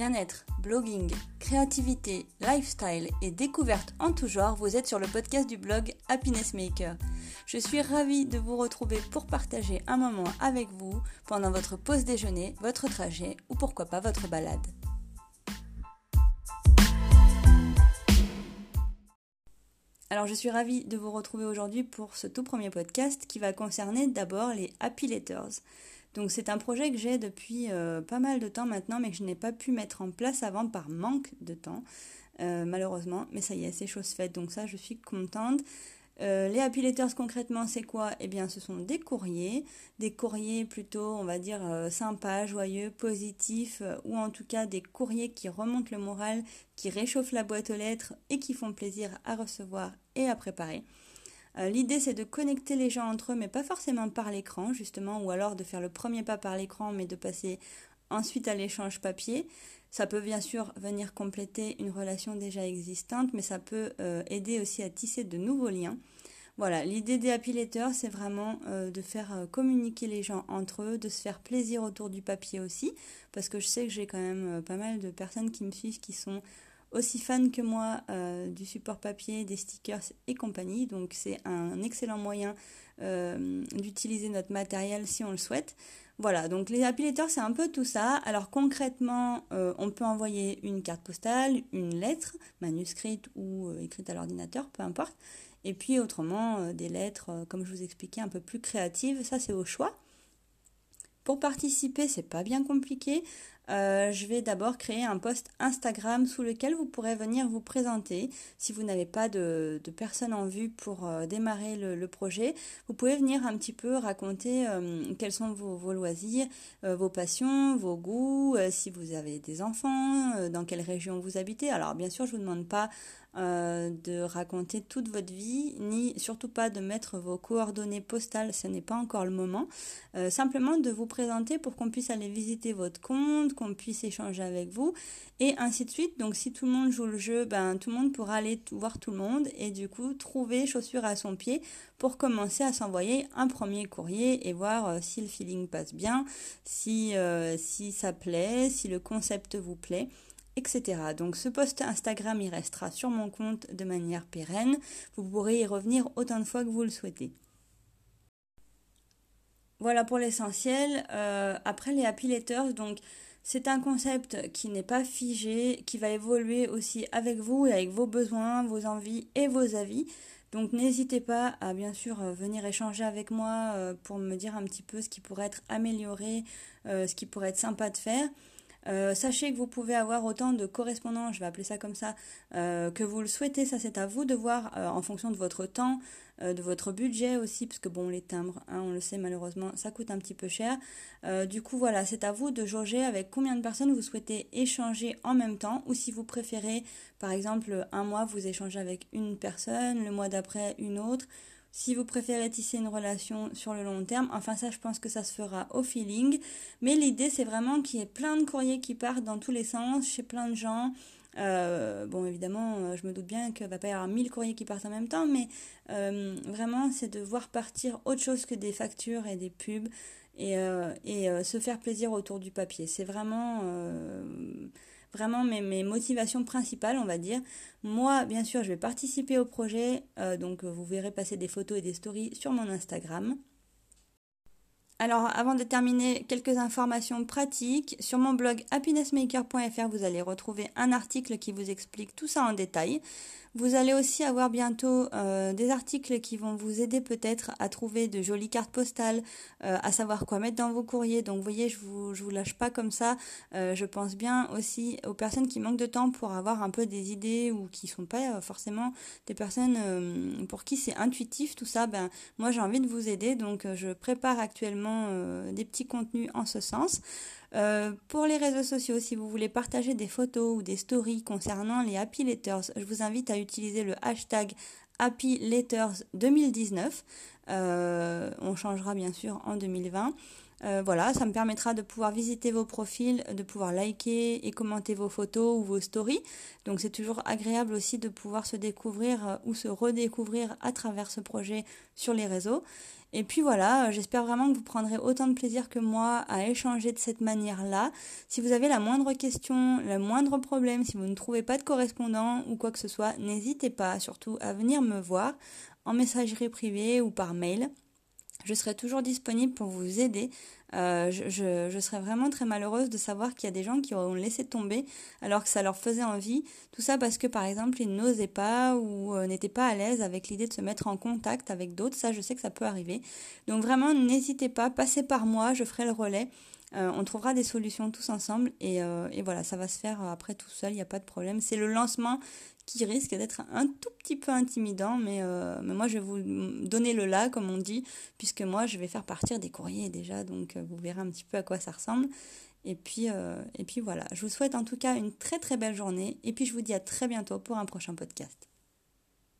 Bien-être, blogging, créativité, lifestyle et découverte en tout genre, vous êtes sur le podcast du blog Happiness Maker. Je suis ravie de vous retrouver pour partager un moment avec vous pendant votre pause déjeuner, votre trajet ou pourquoi pas votre balade. Alors je suis ravie de vous retrouver aujourd'hui pour ce tout premier podcast qui va concerner d'abord les Happy Letters. Donc c'est un projet que j'ai depuis euh, pas mal de temps maintenant, mais que je n'ai pas pu mettre en place avant par manque de temps, euh, malheureusement. Mais ça y est, c'est chose faite, donc ça je suis contente. Euh, les happy letters concrètement c'est quoi? Eh bien ce sont des courriers, des courriers plutôt on va dire sympas, joyeux, positifs, ou en tout cas des courriers qui remontent le moral, qui réchauffent la boîte aux lettres et qui font plaisir à recevoir et à préparer. Euh, l'idée c'est de connecter les gens entre eux, mais pas forcément par l'écran justement, ou alors de faire le premier pas par l'écran, mais de passer ensuite à l'échange papier. Ça peut bien sûr venir compléter une relation déjà existante, mais ça peut euh, aider aussi à tisser de nouveaux liens. Voilà, l'idée des happy c'est vraiment euh, de faire communiquer les gens entre eux, de se faire plaisir autour du papier aussi, parce que je sais que j'ai quand même pas mal de personnes qui me suivent qui sont aussi fan que moi euh, du support papier, des stickers et compagnie. Donc c'est un excellent moyen euh, d'utiliser notre matériel si on le souhaite. Voilà, donc les happy letters, c'est un peu tout ça. Alors concrètement, euh, on peut envoyer une carte postale, une lettre, manuscrite ou écrite à l'ordinateur, peu importe. Et puis autrement, des lettres, comme je vous expliquais, un peu plus créatives. Ça, c'est au choix. Pour participer, c'est pas bien compliqué. Euh, je vais d'abord créer un post Instagram sous lequel vous pourrez venir vous présenter. Si vous n'avez pas de, personnes en vue pour euh, démarrer le, projet, vous pouvez venir un petit peu raconter euh, quels sont vos, loisirs, vos passions, vos goûts, si vous avez des enfants, dans quelle région vous habitez. Alors bien sûr, je ne vous demande pas de raconter toute votre vie, ni surtout pas de mettre vos coordonnées postales, ce n'est pas encore le moment. Simplement de vous présenter pour qu'on puisse aller visiter votre compte, qu'on puisse échanger avec vous, et ainsi de suite. Donc si tout le monde joue le jeu, ben tout le monde pourra aller voir tout le monde et du coup trouver chaussure à son pied pour commencer à s'envoyer un premier courrier et voir euh, si le feeling passe bien, si, si ça plaît, si le concept vous plaît etc. Donc ce post Instagram, il restera sur mon compte de manière pérenne. Vous pourrez y revenir autant de fois que vous le souhaitez. Voilà pour l'essentiel. Euh, après les happy letters, donc c'est un concept qui n'est pas figé, qui va évoluer aussi avec vous et avec vos besoins, vos envies et vos avis. Donc n'hésitez pas à bien sûr euh, venir échanger avec moi euh, pour me dire un petit peu ce qui pourrait être amélioré, ce qui pourrait être sympa de faire. Euh, sachez que vous pouvez avoir autant de correspondants, je vais appeler ça comme ça, euh, que vous le souhaitez. Ça, c'est à vous de voir euh, en fonction de votre temps, de votre budget aussi, parce que bon, les timbres, hein, on le sait malheureusement, ça coûte un petit peu cher. du coup, voilà, c'est à vous de jauger avec combien de personnes vous souhaitez échanger en même temps, ou si vous préférez, par exemple, un mois, vous échangez avec une personne, le mois d'après, une autre si vous préférez tisser une relation sur le long terme. Enfin ça je pense que ça se fera au feeling. Mais l'idée c'est vraiment qu'il y ait plein de courriers qui partent dans tous les sens chez plein de gens. Euh, bon évidemment euh, je me doute bien qu'il va pas y avoir 1000 courriers qui partent en même temps mais euh, vraiment c'est de voir partir autre chose que des factures et des pubs et, et se faire plaisir autour du papier. C'est vraiment vraiment mes, mes, motivations principales, on va dire. Moi, bien sûr, je vais participer au projet, euh, donc vous verrez passer des photos et des stories sur mon Instagram. Alors, avant de terminer, quelques informations pratiques. Sur mon blog happinessmaker.fr, vous allez retrouver un article qui vous explique tout ça en détail. Vous allez aussi avoir bientôt euh, des articles qui vont vous aider peut-être à trouver de jolies cartes postales, euh, à savoir quoi mettre dans vos courriers. Donc vous voyez, je vous, vous lâche pas comme ça. Euh, je pense bien aussi aux personnes qui manquent de temps pour avoir un peu des idées ou qui sont pas forcément des personnes pour qui c'est intuitif tout ça. Ben moi j'ai envie de vous aider, donc je prépare actuellement des petits contenus en ce sens. Euh, pour les réseaux sociaux, si vous voulez partager des photos ou des stories concernant les Happy Letters, je vous invite à utiliser le hashtag Happy Letters 2019. Euh, on changera bien sûr en 2020. Euh, voilà, ça me permettra de pouvoir visiter vos profils, de pouvoir liker et commenter vos photos ou vos stories. Donc c'est toujours agréable aussi de pouvoir se découvrir ou se redécouvrir à travers ce projet sur les réseaux. Et puis voilà, j'espère vraiment que vous prendrez autant de plaisir que moi à échanger de cette manière-là. Si vous avez la moindre question, le moindre problème, si vous ne trouvez pas de correspondant ou quoi que ce soit, n'hésitez pas surtout à venir me voir en messagerie privée ou par mail. Je serai toujours disponible pour vous aider. Euh, je, serais vraiment très malheureuse de savoir qu'il y a des gens qui auront laissé tomber alors que ça leur faisait envie. Tout ça parce que par exemple ils n'osaient pas ou euh, n'étaient pas à l'aise avec l'idée de se mettre en contact avec d'autres. Ça je sais que ça peut arriver. Donc vraiment n'hésitez pas, passez par moi, je ferai le relais. Euh, on trouvera des solutions tous ensemble et, euh, et, voilà, ça va se faire après tout seul, il n'y a pas de problème. C'est le lancement qui risque d'être un tout petit peu intimidant, mais, euh, mais moi je vais vous donner le là, comme on dit, puisque moi je vais faire partir des courriers déjà, donc vous verrez un petit peu à quoi ça ressemble. Et puis, et puis voilà, je vous souhaite en tout cas une très très belle journée, et puis je vous dis à très bientôt pour un prochain podcast.